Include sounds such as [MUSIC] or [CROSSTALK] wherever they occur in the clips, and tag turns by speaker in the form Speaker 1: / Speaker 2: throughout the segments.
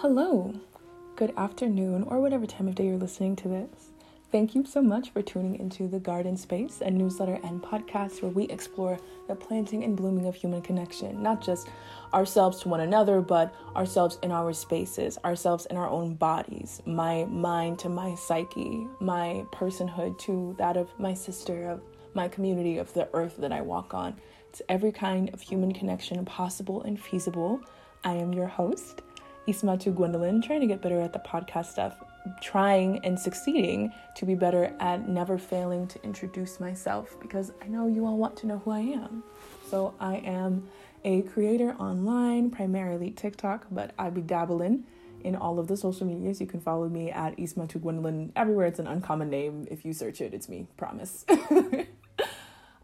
Speaker 1: Hello, good afternoon, or whatever time of day you're listening to this. Thank you so much for tuning into The Garden Space, a newsletter and podcast where we explore the planting and blooming of human connection, not just ourselves to one another, but ourselves in our spaces, ourselves in our own bodies, my mind to my psyche, my personhood to that of my sister, of my community, of the earth that I walk on. It's every kind of human connection possible and feasible. I am your host, Ismatu Gwendolyn, trying to get better at the podcast stuff, trying and succeeding to be better at never failing to introduce myself because I know you all want to know who I am. So I am a creator online, primarily TikTok, but I be dabbling in all of the social medias. You can follow me at Ismatu Gwendolyn. Everywhere it's an uncommon name. If you search it, it's me, promise. [LAUGHS]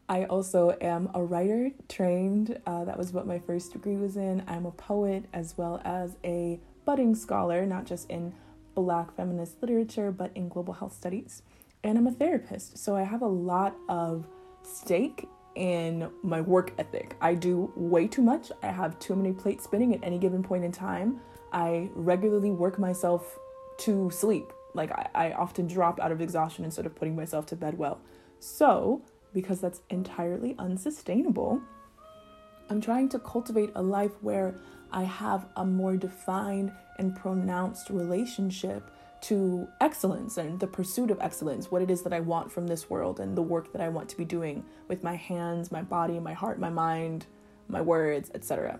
Speaker 1: I also am a writer trained. Uh, that was what my first degree was in. I'm a poet as well as a budding scholar, not just in Black feminist literature, but in global health studies. And I'm a therapist. So I have a lot of stake in my work ethic. I do way too much. I have too many plates spinning at any given point in time. I regularly work myself to sleep. Like I, I often drop out of exhaustion instead of putting myself to bed well. So because that's entirely unsustainable. I'm trying to cultivate a life where I have a more defined and pronounced relationship to excellence and the pursuit of excellence, what it is that I want from this world and the work that I want to be doing with my hands, my body, my heart, my mind, my words, etc.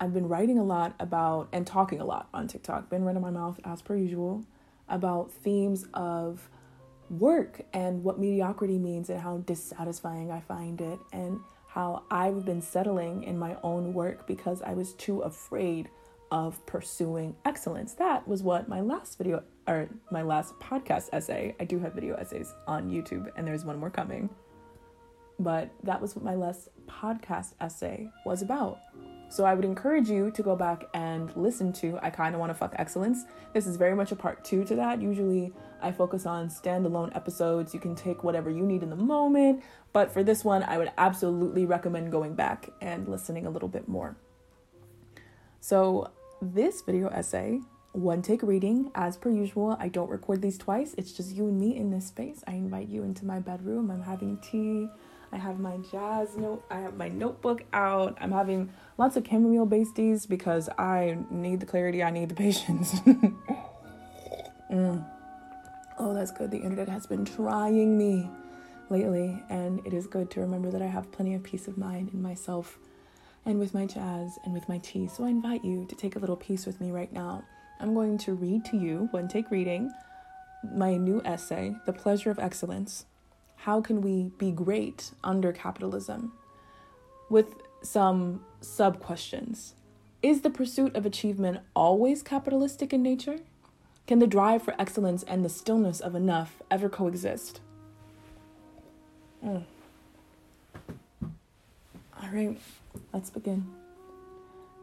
Speaker 1: I've been writing a lot about and talking a lot on TikTok, been running my mouth as per usual about themes of work and what mediocrity means and how dissatisfying I find it and how I've been settling in my own work because I was too afraid of pursuing excellence. That was what my last video or my last podcast essay. I do have video essays on YouTube and there's one more coming. But that was what my last podcast essay was about. So I would encourage you to go back and listen to I Kinda Wanna Fuck Excellence. This is very much a part two to that. Usually I focus on standalone episodes. You can take whatever you need in the moment. But for this one, I would absolutely recommend going back and listening a little bit more. So, this video essay, one take reading, as per usual. I don't record these twice. It's just you and me in this space. I invite you into my bedroom. I'm having tea. I have my jazz note. I have my notebook out. I'm having lots of chamomile basties because I need the clarity. I need the patience. [LAUGHS] mm. Oh, that's good. The internet has been trying me lately, and it is good to remember that I have plenty of peace of mind in myself and with my jazz and with my tea. So I invite you to take a little peace with me right now. I'm going to read to you, one take reading, my new essay, The Pleasure of Excellence How Can We Be Great Under Capitalism? with some sub questions. Is the pursuit of achievement always capitalistic in nature? Can the drive for excellence and the stillness of enough ever coexist? Mm. All right, let's begin.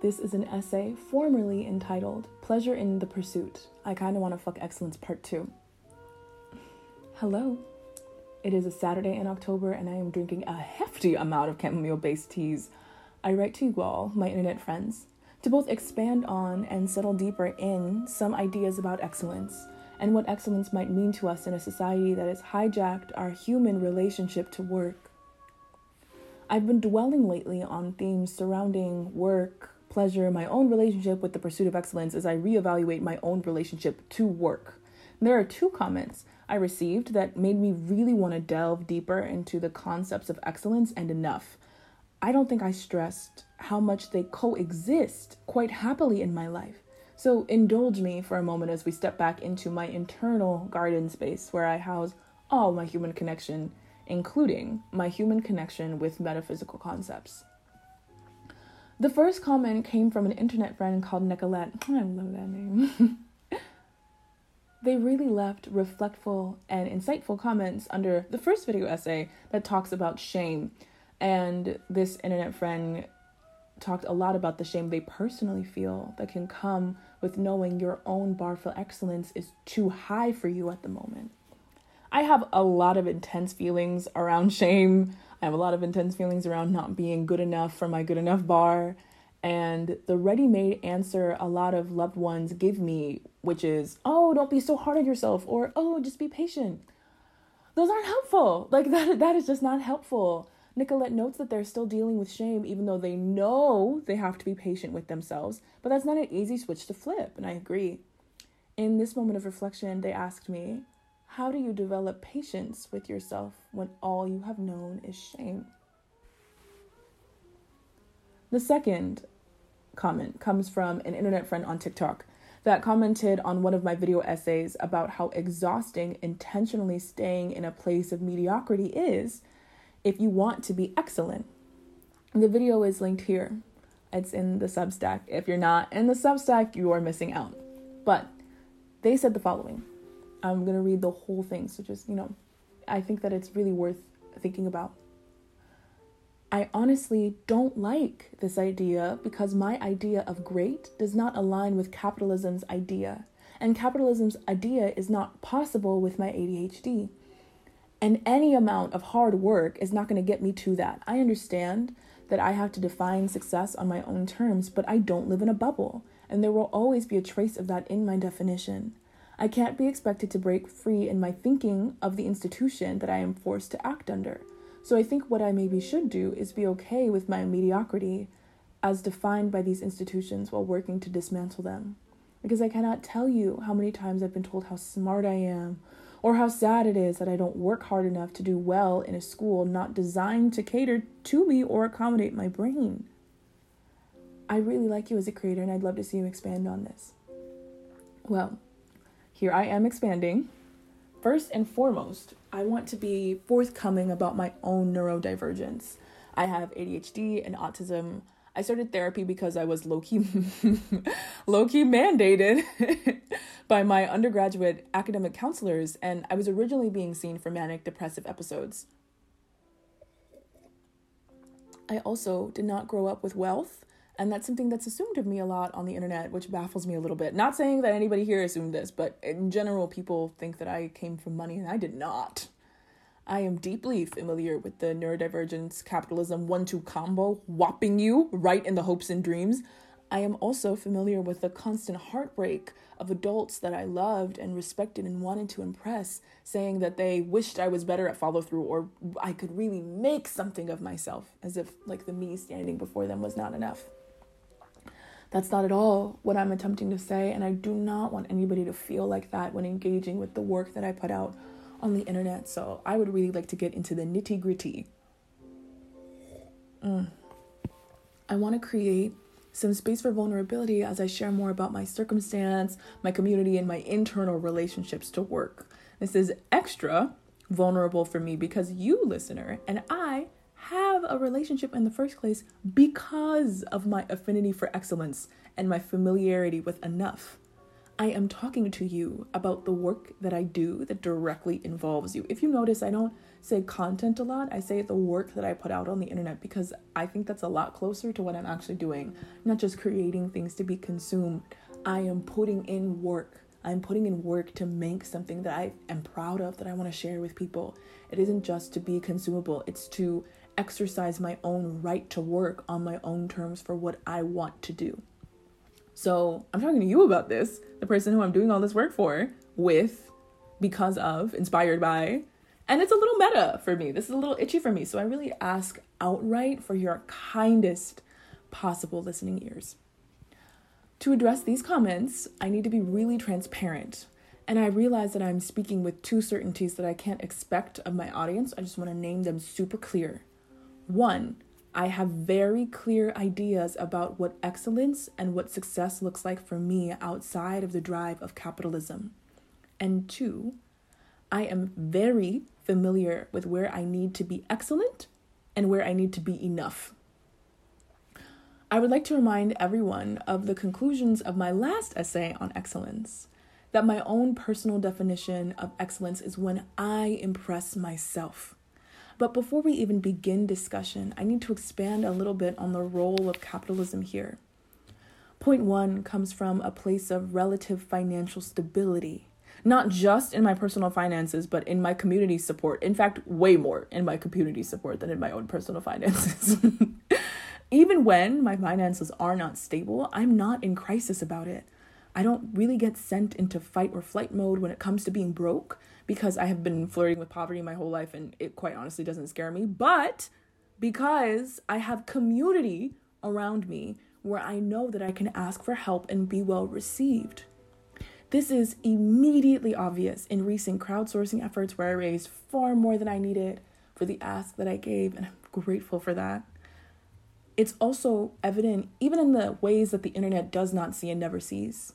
Speaker 1: This is an essay formerly entitled Pleasure in the Pursuit. I kind of want to fuck excellence part two. Hello. It is a Saturday in October and I am drinking a hefty amount of chamomile based teas. I write to you all, my internet friends, to both expand on and settle deeper in some ideas about excellence and what excellence might mean to us in a society that has hijacked our human relationship to work. I've been dwelling lately on themes surrounding work, pleasure, my own relationship with the pursuit of excellence as I reevaluate my own relationship to work. There are two comments I received that made me really want to delve deeper into the concepts of excellence and enough. I don't think I stressed how much they coexist quite happily in my life. So indulge me for a moment as we step back into my internal garden space where I house all my human connection, including my human connection with metaphysical concepts. The first comment came from an internet friend called Nicolette. [LAUGHS] I love that name. [LAUGHS] they really left reflectful and insightful comments under the first video essay that talks about shame and this internet friend talked a lot about the shame they personally feel that can come with knowing your own bar for excellence is too high for you at the moment. I have a lot of intense feelings around shame. I have a lot of intense feelings around not being good enough for my good enough bar. and the ready made answer a lot of loved ones give me, which is, oh, don't be so hard on yourself, or oh, just be patient. Those aren't helpful. Like [LAUGHS] that, that is just not helpful. Nicolette notes that they're still dealing with shame, even though they know they have to be patient with themselves. But that's not an easy switch to flip, and I agree. In this moment of reflection, they asked me, How do you develop patience with yourself when all you have known is shame? The second comment comes from an internet friend on TikTok that commented on one of my video essays about how exhausting intentionally staying in a place of mediocrity is if you want to be excellent. The video is linked here. It's in the Substack. If you're not in the Substack, you are missing out. But they said the following. I'm going to read the whole thing, so just, you know, I think that it's really worth thinking about. I honestly don't like this idea because my idea of great does not align with capitalism's idea. And capitalism's idea is not possible with my ADHD. And any amount of hard work is not going to get me to that. I understand that I have to define success on my own terms, but I don't live in a bubble. And there will always be a trace of that in my definition. I can't be expected to break free in my thinking of the institution that I am forced to act under. So I think what I maybe should do is be okay with my mediocrity as defined by these institutions while working to dismantle them. Because I cannot tell you how many times I've been told how smart I am or how sad it is that I don't work hard enough to do well in a school not designed to cater to me or accommodate my brain. I really like you as a creator and I'd love to see you expand on this. Well, here I am expanding. First and foremost, I want to be forthcoming about my own neurodivergence. I have ADHD and autism. I started therapy because I was low key low [LAUGHS] key mandated [LAUGHS] by my undergraduate academic counselors and I was originally being seen for manic depressive episodes. I also did not grow up with wealth and that's something that's assumed of me a lot on the internet, which baffles me a little bit. Not saying that anybody here assumed this, but in general, people think that I came from money, and I did not. I am deeply familiar with the neurodivergence capitalism one two combo, whopping you right in the hopes and dreams. I am also familiar with the constant heartbreak of adults that I loved and respected and wanted to impress, saying that they wished I was better at follow through or I could really make something of myself, as if like the me standing before them was not enough. That's not at all what I'm attempting to say, and I do not want anybody to feel like that when engaging with the work that I put out on the internet. So I would really like to get into the nitty gritty. Mm. I want to create some space for vulnerability as I share more about my circumstance, my community, and my internal relationships to work. This is extra vulnerable for me because you, listener, and I have a relationship in the first place because of my affinity for excellence and my familiarity with enough. I am talking to you about the work that I do that directly involves you. If you notice, I don't say content a lot, I say the work that I put out on the internet because I think that's a lot closer to what I'm actually doing, not just creating things to be consumed. I am putting in work. I'm putting in work to make something that I am proud of, that I want to share with people. It isn't just to be consumable, it's to exercise my own right to work on my own terms for what I want to do. So I'm talking to you about this, the person who I'm doing all this work for, with, because of, inspired by. And it's a little meta for me. This is a little itchy for me. So I really ask outright for your kindest possible listening ears. To address these comments, I need to be really transparent. And I realize that I'm speaking with two certainties that I can't expect of my audience. I just want to name them super clear. One, I have very clear ideas about what excellence and what success looks like for me outside of the drive of capitalism. And two, I am very familiar with where I need to be excellent and where I need to be enough. I would like to remind everyone of the conclusions of my last essay on excellence that my own personal definition of excellence is when I impress myself. But before we even begin discussion, I need to expand a little bit on the role of capitalism here. Point one comes from a place of relative financial stability, not just in my personal finances, but in my community support. In fact, way more in my community support than in my own personal finances. [LAUGHS] even when my finances are not stable, I'm not in crisis about it. I don't really get sent into fight or flight mode when it comes to being broke because I have been flirting with poverty my whole life and it quite honestly doesn't scare me. But because I have community around me where I know that I can ask for help and be well received. This is immediately obvious in recent crowdsourcing efforts where I raised far more than I needed for the ask that I gave, and I'm grateful for that. It's also evident even in the ways that the internet does not see and never sees.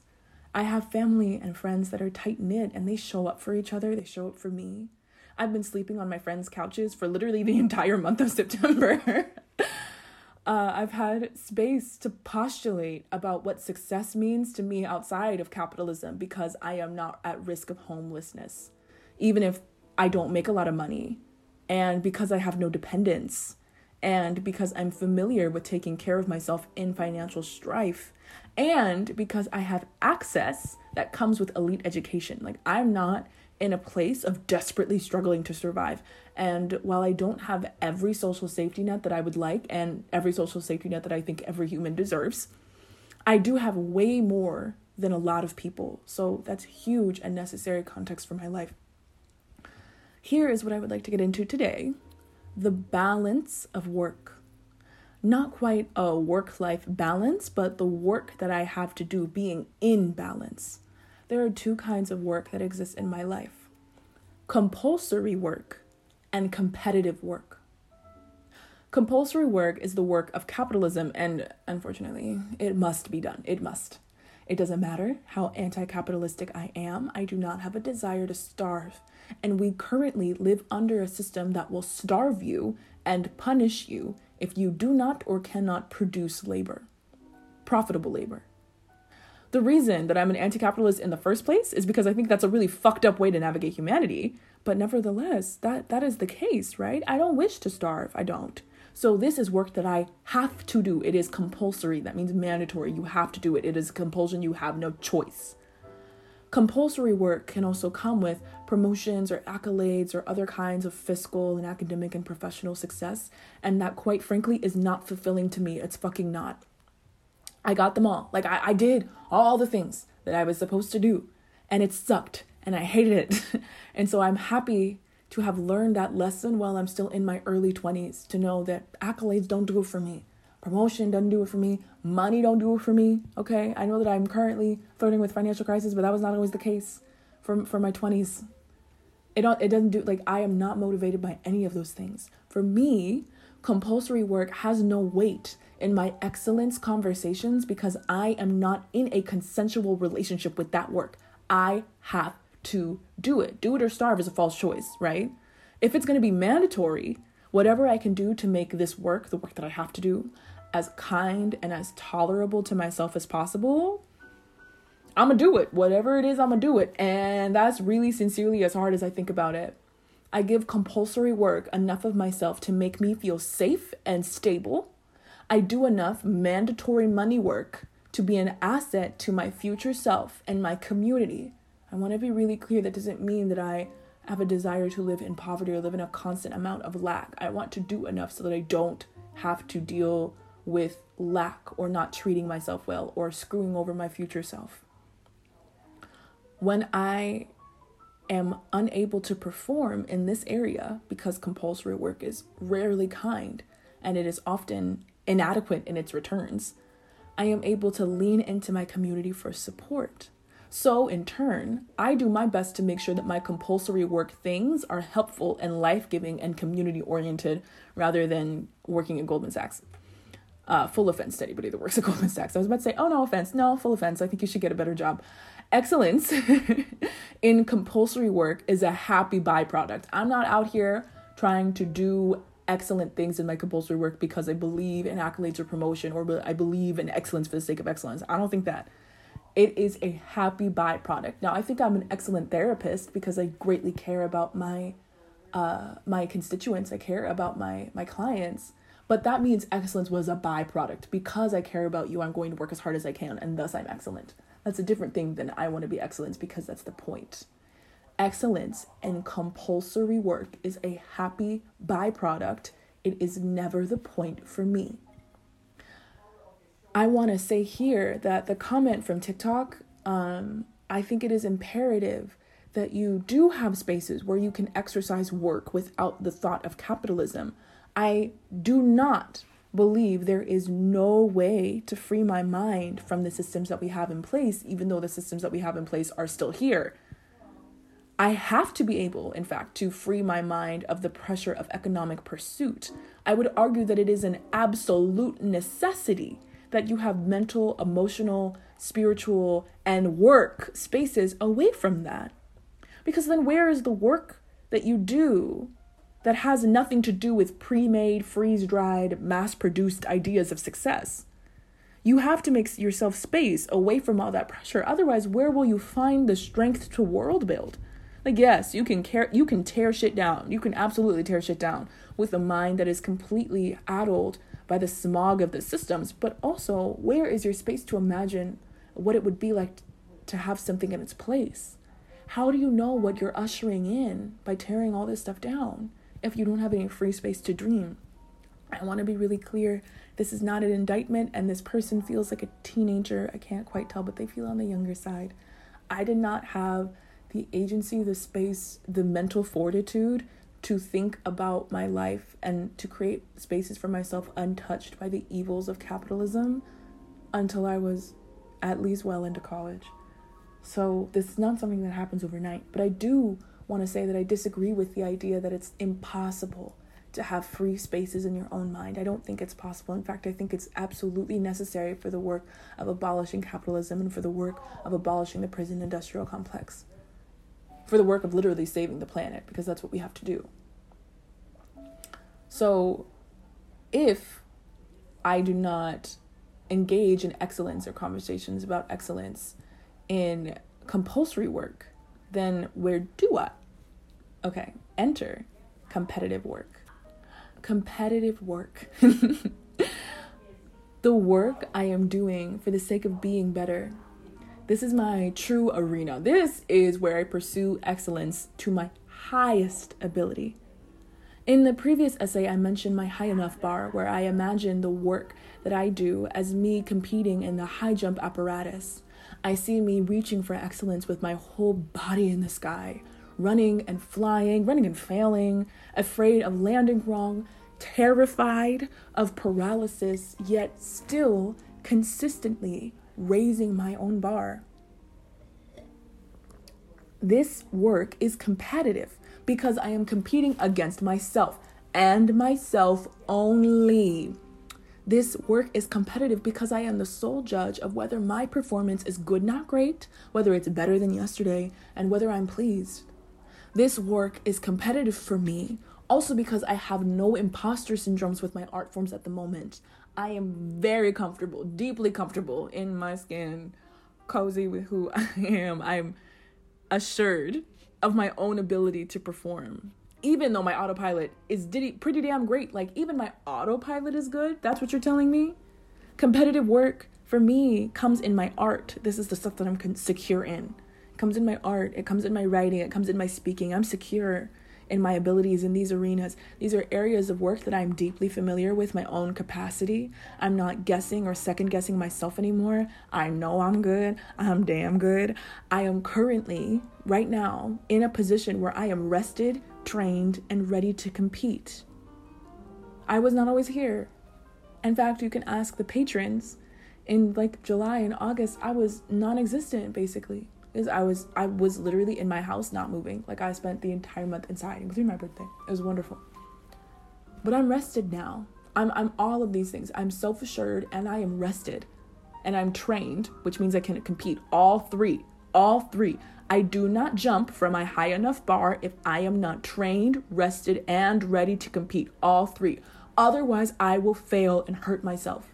Speaker 1: I have family and friends that are tight knit and they show up for each other, they show up for me. I've been sleeping on my friends' couches for literally the [LAUGHS] entire month of September. [LAUGHS] uh, I've had space to postulate about what success means to me outside of capitalism because I am not at risk of homelessness, even if I don't make a lot of money, and because I have no dependents, and because I'm familiar with taking care of myself in financial strife and because I have access that comes with elite education. Like, I'm not in a place of desperately struggling to survive. And while I don't have every social safety net that I would like and every social safety net that I think every human deserves, I do have way more than a lot of people. So that's huge and necessary context for my life. Here is what I would like to get into today the balance of work not quite a work life balance, but the work that I have to do being in balance. There are two kinds of work that exist in my life compulsory work and competitive work. Compulsory work is the work of capitalism, and unfortunately, it must be done. It must. It doesn't matter how anti capitalistic I am, I do not have a desire to starve. And we currently live under a system that will starve you and punish you if you do not or cannot produce labor, profitable labor. The reason that I'm an anti capitalist in the first place is because I think that's a really fucked up way to navigate humanity. But nevertheless, that, that is the case, right? I don't wish to starve. I don't. So this is work that I have to do. It is compulsory. That means mandatory. You have to do it. It is compulsion. You have no choice. Compulsory work can also come with promotions or accolades or other kinds of fiscal and academic and professional success, and that, quite frankly, is not fulfilling to me. It's fucking not. I got them all. Like, I, I did all the things that I was supposed to do, and it sucked, and I hated it. [LAUGHS] and so I'm happy to have learned that lesson while I'm still in my early 20s to know that accolades don't do it for me. Promotion doesn't do it for me. Money don't do it for me. Okay, I know that I'm currently flirting with financial crisis, but that was not always the case for for my 20s. It don't it doesn't do like I am not motivated by any of those things. For me, compulsory work has no weight in my excellence conversations because I am not in a consensual relationship with that work. I have to do it. Do it or starve is a false choice, right? If it's going to be mandatory, whatever I can do to make this work, the work that I have to do, as kind and as tolerable to myself as possible, I'm gonna do it. Whatever it is, I'm gonna do it. And that's really sincerely as hard as I think about it. I give compulsory work enough of myself to make me feel safe and stable. I do enough mandatory money work to be an asset to my future self and my community. I want to be really clear that doesn't mean that I have a desire to live in poverty or live in a constant amount of lack. I want to do enough so that I don't have to deal with lack or not treating myself well or screwing over my future self. When I am unable to perform in this area because compulsory work is rarely kind and it is often inadequate in its returns, I am able to lean into my community for support. So, in turn, I do my best to make sure that my compulsory work things are helpful and life giving and community oriented rather than working at Goldman Sachs. Uh, full offense to anybody that works at [LAUGHS] Goldman Sachs. I was about to say, oh, no offense. No, full offense. I think you should get a better job. Excellence [LAUGHS] in compulsory work is a happy byproduct. I'm not out here trying to do excellent things in my compulsory work because I believe in accolades or promotion or I believe in excellence for the sake of excellence. I don't think that. It is a happy byproduct. Now, I think I'm an excellent therapist because I greatly care about my uh, my constituents. I care about my my clients but that means excellence was a byproduct. Because I care about you, I'm going to work as hard as I can, and thus I'm excellent. That's a different thing than I want to be excellent because that's the point. Excellence and compulsory work is a happy byproduct. It is never the point for me. I want to say here that the comment from TikTok, um, I think it is imperative that you do have spaces where you can exercise work without the thought of capitalism. I do not believe there is no way to free my mind from the systems that we have in place, even though the systems that we have in place are still here. I have to be able, in fact, to free my mind of the pressure of economic pursuit. I would argue that it is an absolute necessity that you have mental, emotional, spiritual, and work spaces away from that. Because then, where is the work that you do that has nothing to do with pre made, freeze dried, mass produced ideas of success? You have to make yourself space away from all that pressure. Otherwise, where will you find the strength to world build? Like yes, you can care you can tear shit down. You can absolutely tear shit down with a mind that is completely addled by the smog of the systems, but also where is your space to imagine what it would be like to have something in its place? How do you know what you're ushering in by tearing all this stuff down if you don't have any free space to dream? I want to be really clear. This is not an indictment, and this person feels like a teenager. I can't quite tell, but they feel on the younger side. I did not have the agency, the space, the mental fortitude to think about my life and to create spaces for myself untouched by the evils of capitalism until I was at least well into college. So this is not something that happens overnight, but I do want to say that I disagree with the idea that it's impossible to have free spaces in your own mind. I don't think it's possible. In fact, I think it's absolutely necessary for the work of abolishing capitalism and for the work of abolishing the prison industrial complex. For the work of literally saving the planet, because that's what we have to do. So, if I do not engage in excellence or conversations about excellence, in compulsory work, then where do I? Okay, enter competitive work. Competitive work. [LAUGHS] the work I am doing for the sake of being better. This is my true arena. This is where I pursue excellence to my highest ability. In the previous essay, I mentioned my high enough bar, where I imagine the work that I do as me competing in the high jump apparatus. I see me reaching for excellence with my whole body in the sky, running and flying, running and failing, afraid of landing wrong, terrified of paralysis, yet still consistently raising my own bar. This work is competitive because I am competing against myself and myself only. This work is competitive because I am the sole judge of whether my performance is good, not great, whether it's better than yesterday, and whether I'm pleased. This work is competitive for me also because I have no imposter syndromes with my art forms at the moment. I am very comfortable, deeply comfortable in my skin, cozy with who [LAUGHS] I am. I'm assured of my own ability to perform even though my autopilot is pretty damn great, like even my autopilot is good. That's what you're telling me? Competitive work for me comes in my art. This is the stuff that I'm secure in. It comes in my art, it comes in my writing, it comes in my speaking. I'm secure in my abilities in these arenas. These are areas of work that I'm deeply familiar with my own capacity. I'm not guessing or second guessing myself anymore. I know I'm good. I'm damn good. I am currently, right now, in a position where I am rested, trained, and ready to compete. I was not always here. In fact, you can ask the patrons. In like July and August, I was non existent basically is I was I was literally in my house not moving. Like I spent the entire month inside, including my birthday. It was wonderful. But I'm rested now. I'm I'm all of these things. I'm self-assured and I am rested. And I'm trained, which means I can compete all three. All three. I do not jump from my high enough bar if I am not trained, rested, and ready to compete. All three. Otherwise, I will fail and hurt myself.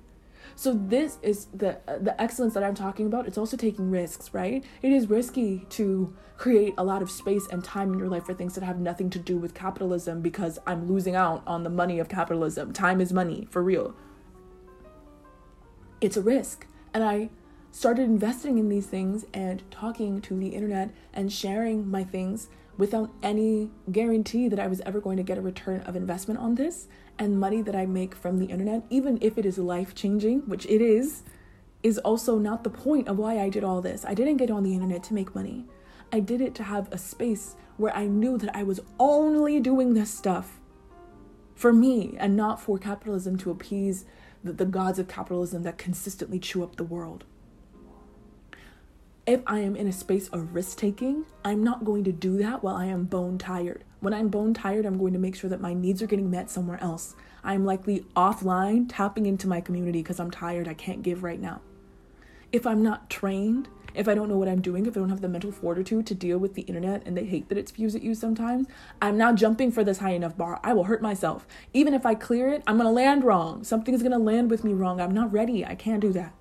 Speaker 1: So this is the the excellence that I'm talking about. It's also taking risks, right? It is risky to create a lot of space and time in your life for things that have nothing to do with capitalism because I'm losing out on the money of capitalism. Time is money, for real. It's a risk. And I started investing in these things and talking to the internet and sharing my things without any guarantee that I was ever going to get a return of investment on this and money that I make from the internet, even if it is life changing, which it is, is also not the point of why I did all this. I didn't get on the internet to make money. I did it to have a space where I knew that I was only doing this stuff for me and not for capitalism to appease the, the gods of capitalism that consistently chew up the world. If I am in a space of risk taking, I'm not going to do that while I am bone tired. When I'm bone tired, I'm going to make sure that my needs are getting met somewhere else. I'm likely offline tapping into my community because I'm tired, I can't give right now. If I'm not trained, if I don't know what I'm doing, if I don't have the mental fortitude to deal with the internet and the hate that it spews at you sometimes, I'm not jumping for this high enough bar. I will hurt myself. Even if I clear it, I'm gonna land wrong. Something's gonna land with me wrong. I'm not ready. I can't do that.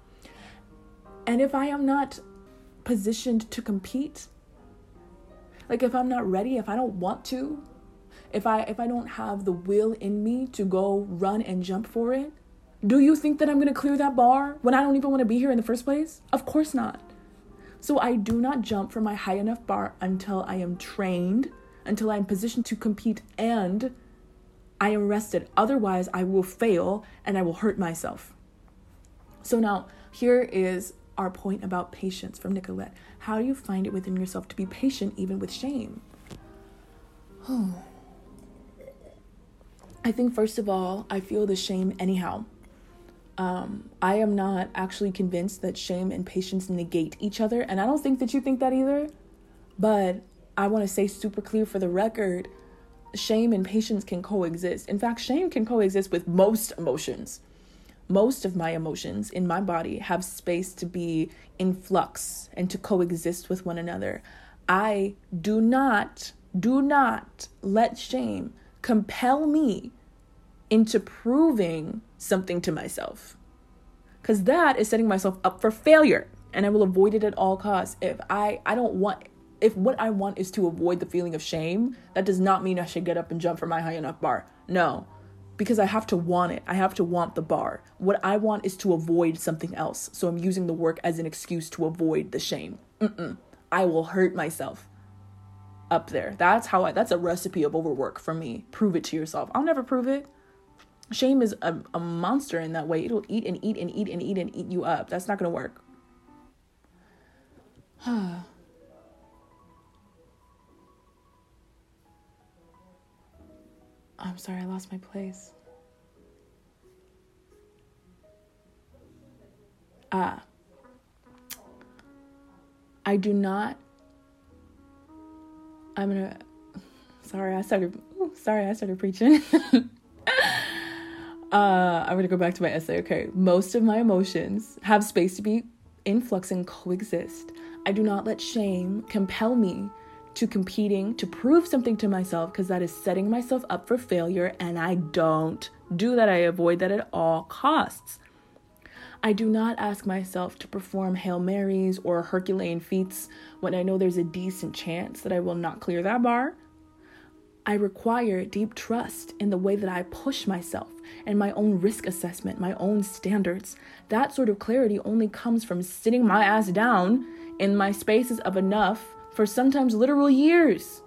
Speaker 1: And if I am not positioned to compete, like if I'm not ready, if I don't want to, if I if I don't have the will in me to go run and jump for it, do you think that I'm going to clear that bar when I don't even want to be here in the first place? Of course not. So I do not jump from my high enough bar until I am trained, until I'm positioned to compete and I am rested. Otherwise, I will fail and I will hurt myself. So now, here is our point about patience from Nicolette. How do you find it within yourself to be patient even with shame? Oh. [SIGHS] I think, first of all, I feel the shame anyhow. Um, I am not actually convinced that shame and patience negate each other, and I don't think that you think that either. But I want to say super clear for the record shame and patience can coexist. In fact, shame can coexist with most emotions. Most of my emotions in my body have space to be in flux and to coexist with one another. I do not, do not let shame compel me into proving something to myself. Because that is setting myself up for failure and I will avoid it at all costs. If I I don't want if what I want is to avoid the feeling of shame, that does not mean I should get up and jump from my high enough bar. No. Because I have to want it. I have to want the bar. What I want is to avoid something else. So I'm using the work as an excuse to avoid the shame. Mm-mm. I will hurt myself up there. That's how I that's a recipe of overwork for me. Prove it to yourself. I'll never prove it. Shame is a, a monster in that way. It'll eat and eat and eat and eat and eat you up. That's not going to work. [SIGHS] [SIGHS] [SIGHS] I'm sorry, I lost my place. Ah. I do not. I'm gonna. Sorry, I started. Sorry, I started preaching. [LAUGHS] Uh, I'm gonna go back to my essay. Okay, most of my emotions have space to be in flux and coexist. I do not let shame compel me to competing to prove something to myself because that is setting myself up for failure, and I don't do that. I avoid that at all costs. I do not ask myself to perform Hail Marys or Herculean feats when I know there's a decent chance that I will not clear that bar. I require deep trust in the way that I push myself and my own risk assessment, my own standards. That sort of clarity only comes from sitting my ass down in my spaces of enough for sometimes literal years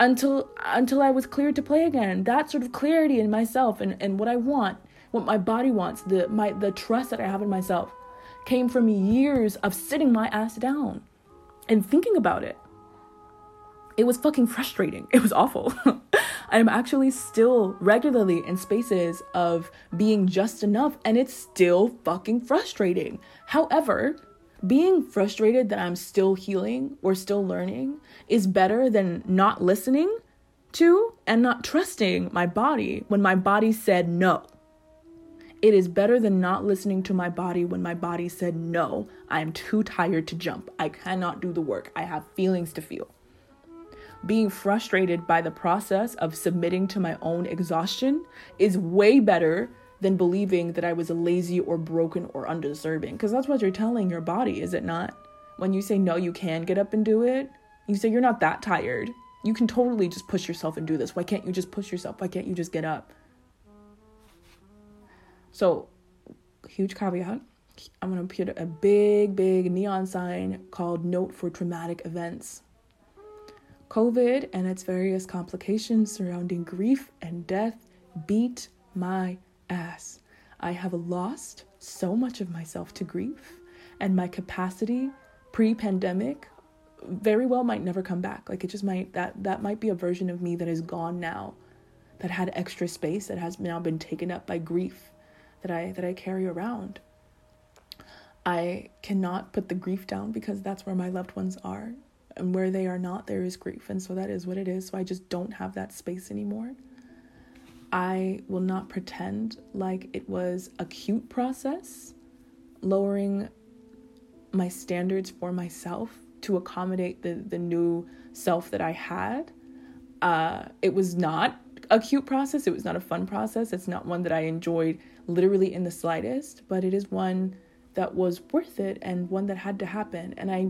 Speaker 1: until until I was cleared to play again. That sort of clarity in myself and, and what I want, what my body wants, the my the trust that I have in myself came from years of sitting my ass down and thinking about it it was fucking frustrating. [LAUGHS] It was awful. [LAUGHS] I'm actually still regularly in spaces of being just enough, and it's still fucking frustrating. However, being frustrated that I'm still healing or still learning is better than not listening to and not trusting my body when my body said no. It is better than not listening to my body when my body said no. I am too tired to jump. I cannot do the work. I have feelings to feel being frustrated by the process of submitting to my own exhaustion is way better than believing that I was lazy or broken or undeserving. Because that's what you're telling your body, is it not? When you say no, you can get up and do it, you say you're not that tired. You can totally just push yourself and do this. Why can't you just push yourself? Why can't you just get up? So, huge caveat. I'm gonna put a big, big neon sign called Note for Traumatic Events COVID and its various complications surrounding grief and death beat my ass. I have lost so much of myself to grief, and my capacity pre pandemic very well might never come back. Like it just might that that might be a version of me that is gone now, that had extra space that has now been taken up by grief that I that I carry around. I cannot put the grief down because that's where my loved ones are. And where they are not, there is grief. And so that is what it is. So I just don't have that space anymore. I will not pretend like it was a cute process, lowering my standards for myself to accommodate the, the new self that I had. Uh, it was not a cute process. It was not a fun process. It's not one that I enjoyed literally in the slightest, but it is one that was worth it and one that had to happen. And I,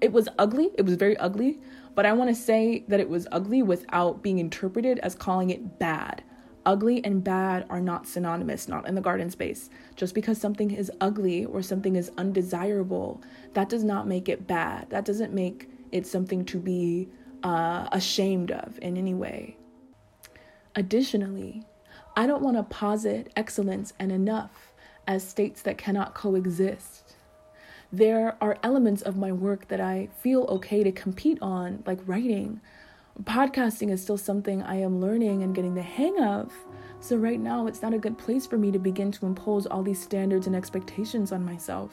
Speaker 1: it was ugly. It was very ugly, but I want to say that it was ugly without being interpreted as calling it bad. Ugly and bad are not synonymous, not in the garden space. Just because something is ugly or something is undesirable, that does not make it bad. That doesn't make it something to be uh, ashamed of in any way. Additionally, I don't want to posit excellence and enough as states that cannot coexist. There are elements of my work that I feel okay to compete on, like writing. Podcasting is still something I am learning and getting the hang of. So, right now, it's not a good place for me to begin to impose all these standards and expectations on myself.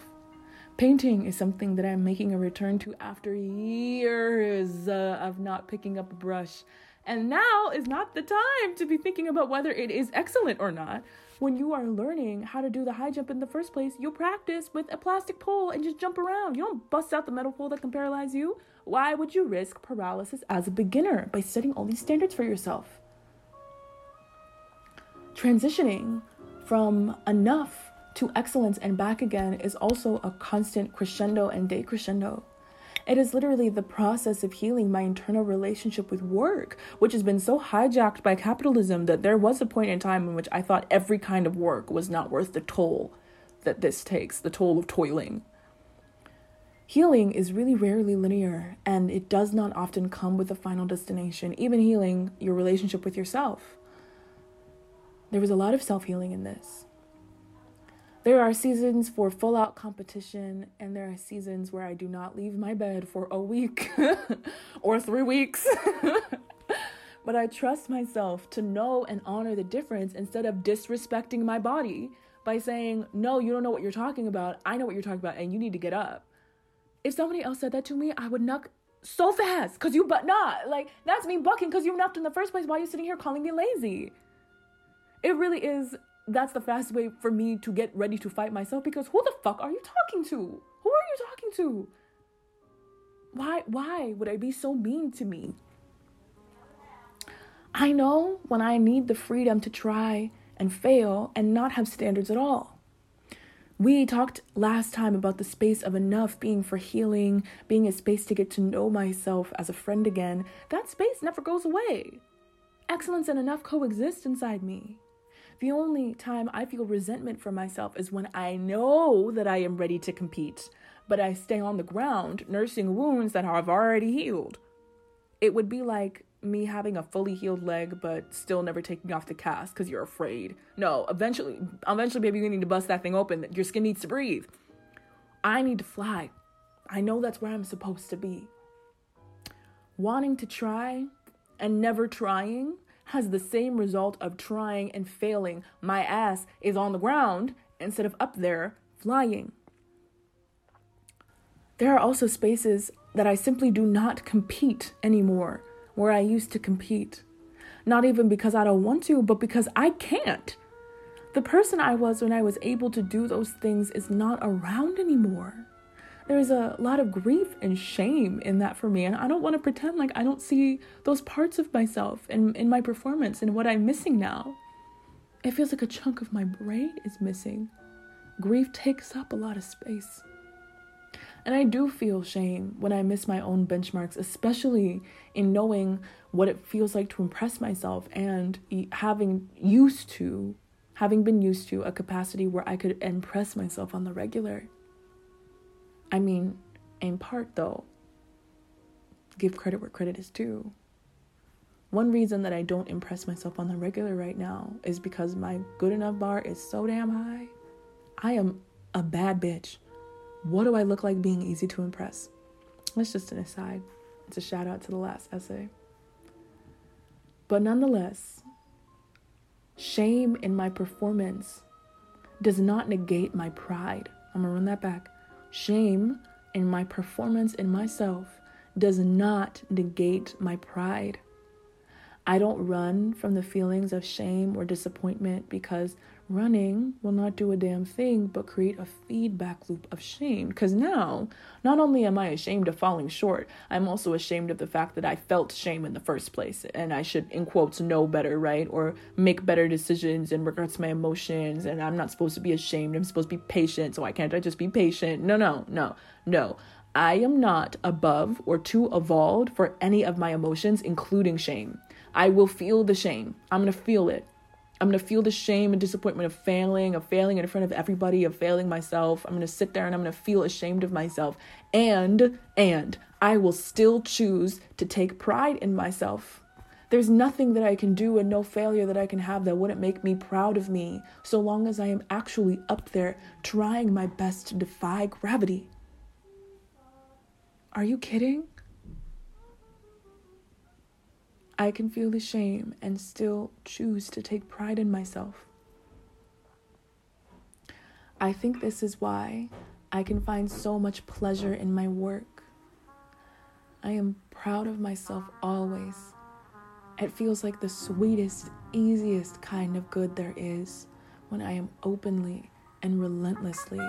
Speaker 1: Painting is something that I'm making a return to after years uh, of not picking up a brush and now is not the time to be thinking about whether it is excellent or not. When you are learning how to do the high jump in the first place, you practice with a plastic pole and just jump around. You don't bust out the metal pole that can paralyze you. Why would you risk paralysis as a beginner by setting all these standards for yourself? Transitioning from enough to excellence and back again is also a constant crescendo and decrescendo. It is literally the process of healing my internal relationship with work, which has been so hijacked by capitalism that there was a point in time in which I thought every kind of work was not worth the toll that this takes, the toll of toiling. Healing is really rarely linear, and it does not often come with a final destination, even healing your relationship with yourself. There was a lot of self healing in this. There are seasons for full out competition, and there are seasons where I do not leave my bed for a week [LAUGHS] or three weeks. [LAUGHS] but I trust myself to know and honor the difference instead of disrespecting my body by saying, No, you don't know what you're talking about. I know what you're talking about, and you need to get up. If somebody else said that to me, I would knock so fast because you but not. Like, that's me bucking because you knocked in the first place. Why are you sitting here calling me lazy? It really is that's the fast way for me to get ready to fight myself because who the fuck are you talking to? Who are you talking to? Why why would I be so mean to me? I know when I need the freedom to try and fail and not have standards at all. We talked last time about the space of enough being for healing, being a space to get to know myself as a friend again. That space never goes away. Excellence and enough coexist inside me. The only time I feel resentment for myself is when I know that I am ready to compete, but I stay on the ground nursing wounds that have already healed. It would be like me having a fully healed leg but still never taking off the cast because you're afraid. No, eventually, eventually, baby, you need to bust that thing open. Your skin needs to breathe. I need to fly. I know that's where I'm supposed to be. Wanting to try and never trying has the same result of trying and failing. My ass is on the ground instead of up there flying. There are also spaces that I simply do not compete anymore where I used to compete. Not even because I don't want to, but because I can't. The person I was when I was able to do those things is not around anymore there's a lot of grief and shame in that for me. And I don't want to pretend like I don't see those parts of myself in, in my performance and what I'm missing now. It feels like a chunk of my brain is missing. Grief takes up a lot of space. And I do feel shame when I miss my own benchmarks, especially in knowing what it feels like to impress myself and having used to, having been used to a capacity where I could impress myself on the regular. I mean, in part though, give credit where credit is due. One reason that I don't impress myself on the regular right now is because my good enough bar is so damn high. I am a bad bitch. What do I look like being easy to impress? That's just an aside. It's a shout out to the last essay. But nonetheless, shame in my performance does not negate my pride. I'm gonna run that back. Shame in my performance in myself does not negate my pride. I don't run from the feelings of shame or disappointment because running will not do a damn thing but create a feedback loop of shame. Because now, not only am I ashamed of falling short, I'm also ashamed of the fact that I felt shame in the first place. And I should, in quotes, know better, right? Or make better decisions in regards to my emotions. And I'm not supposed to be ashamed. I'm supposed to be patient. So why can't I just be patient? No, no, no, no. I am not above or too evolved for any of my emotions, including shame. I will feel the shame. I'm going to feel it. I'm going to feel the shame and disappointment of failing, of failing in front of everybody, of failing myself. I'm going to sit there and I'm going to feel ashamed of myself. And, and I will still choose to take pride in myself. There's nothing that I can do and no failure that I can have that wouldn't make me proud of me, so long as I am actually up there trying my best to defy gravity. Are you kidding? I can feel the shame and still choose to take pride in myself. I think this is why I can find so much pleasure in my work. I am proud of myself always. It feels like the sweetest, easiest kind of good there is when I am openly and relentlessly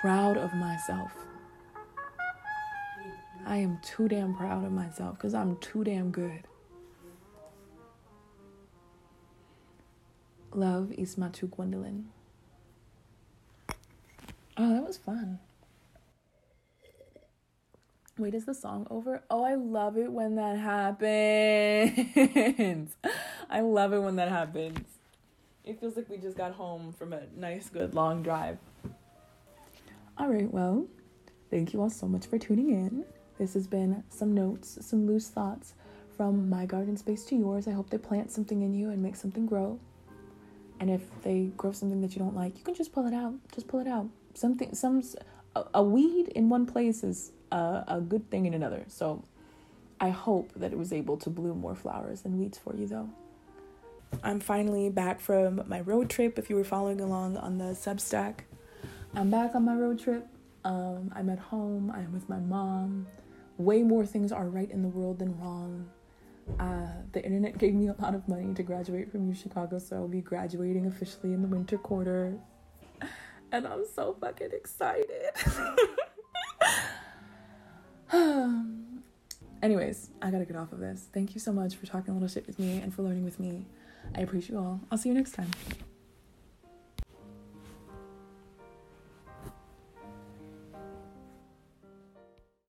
Speaker 1: proud of myself. I am too damn proud of myself because I'm too damn good. Love Ismatu Gwendolyn. Oh, that was fun. Wait, is the song over? Oh, I love it when that happens. [LAUGHS] I love it when that happens. It feels like we just got home from a nice, good, long drive. All right, well, thank you all so much for tuning in. This has been some notes, some loose thoughts from my garden space to yours. I hope they plant something in you and make something grow. And if they grow something that you don't like, you can just pull it out. Just pull it out. Something, some, a, a weed in one place is a, a good thing in another. So I hope that it was able to bloom more flowers than weeds for you, though. I'm finally back from my road trip. If you were following along on the Substack, I'm back on my road trip. Um, I'm at home. I'm with my mom. Way more things are right in the world than wrong. Uh, the internet gave me a lot of money to graduate from U Chicago, so I'll be graduating officially in the winter quarter. And I'm so fucking excited. [SIGHS] Anyways, I gotta get off of this. Thank you so much for talking a little shit with me and for learning with me. I appreciate you all. I'll see you next time.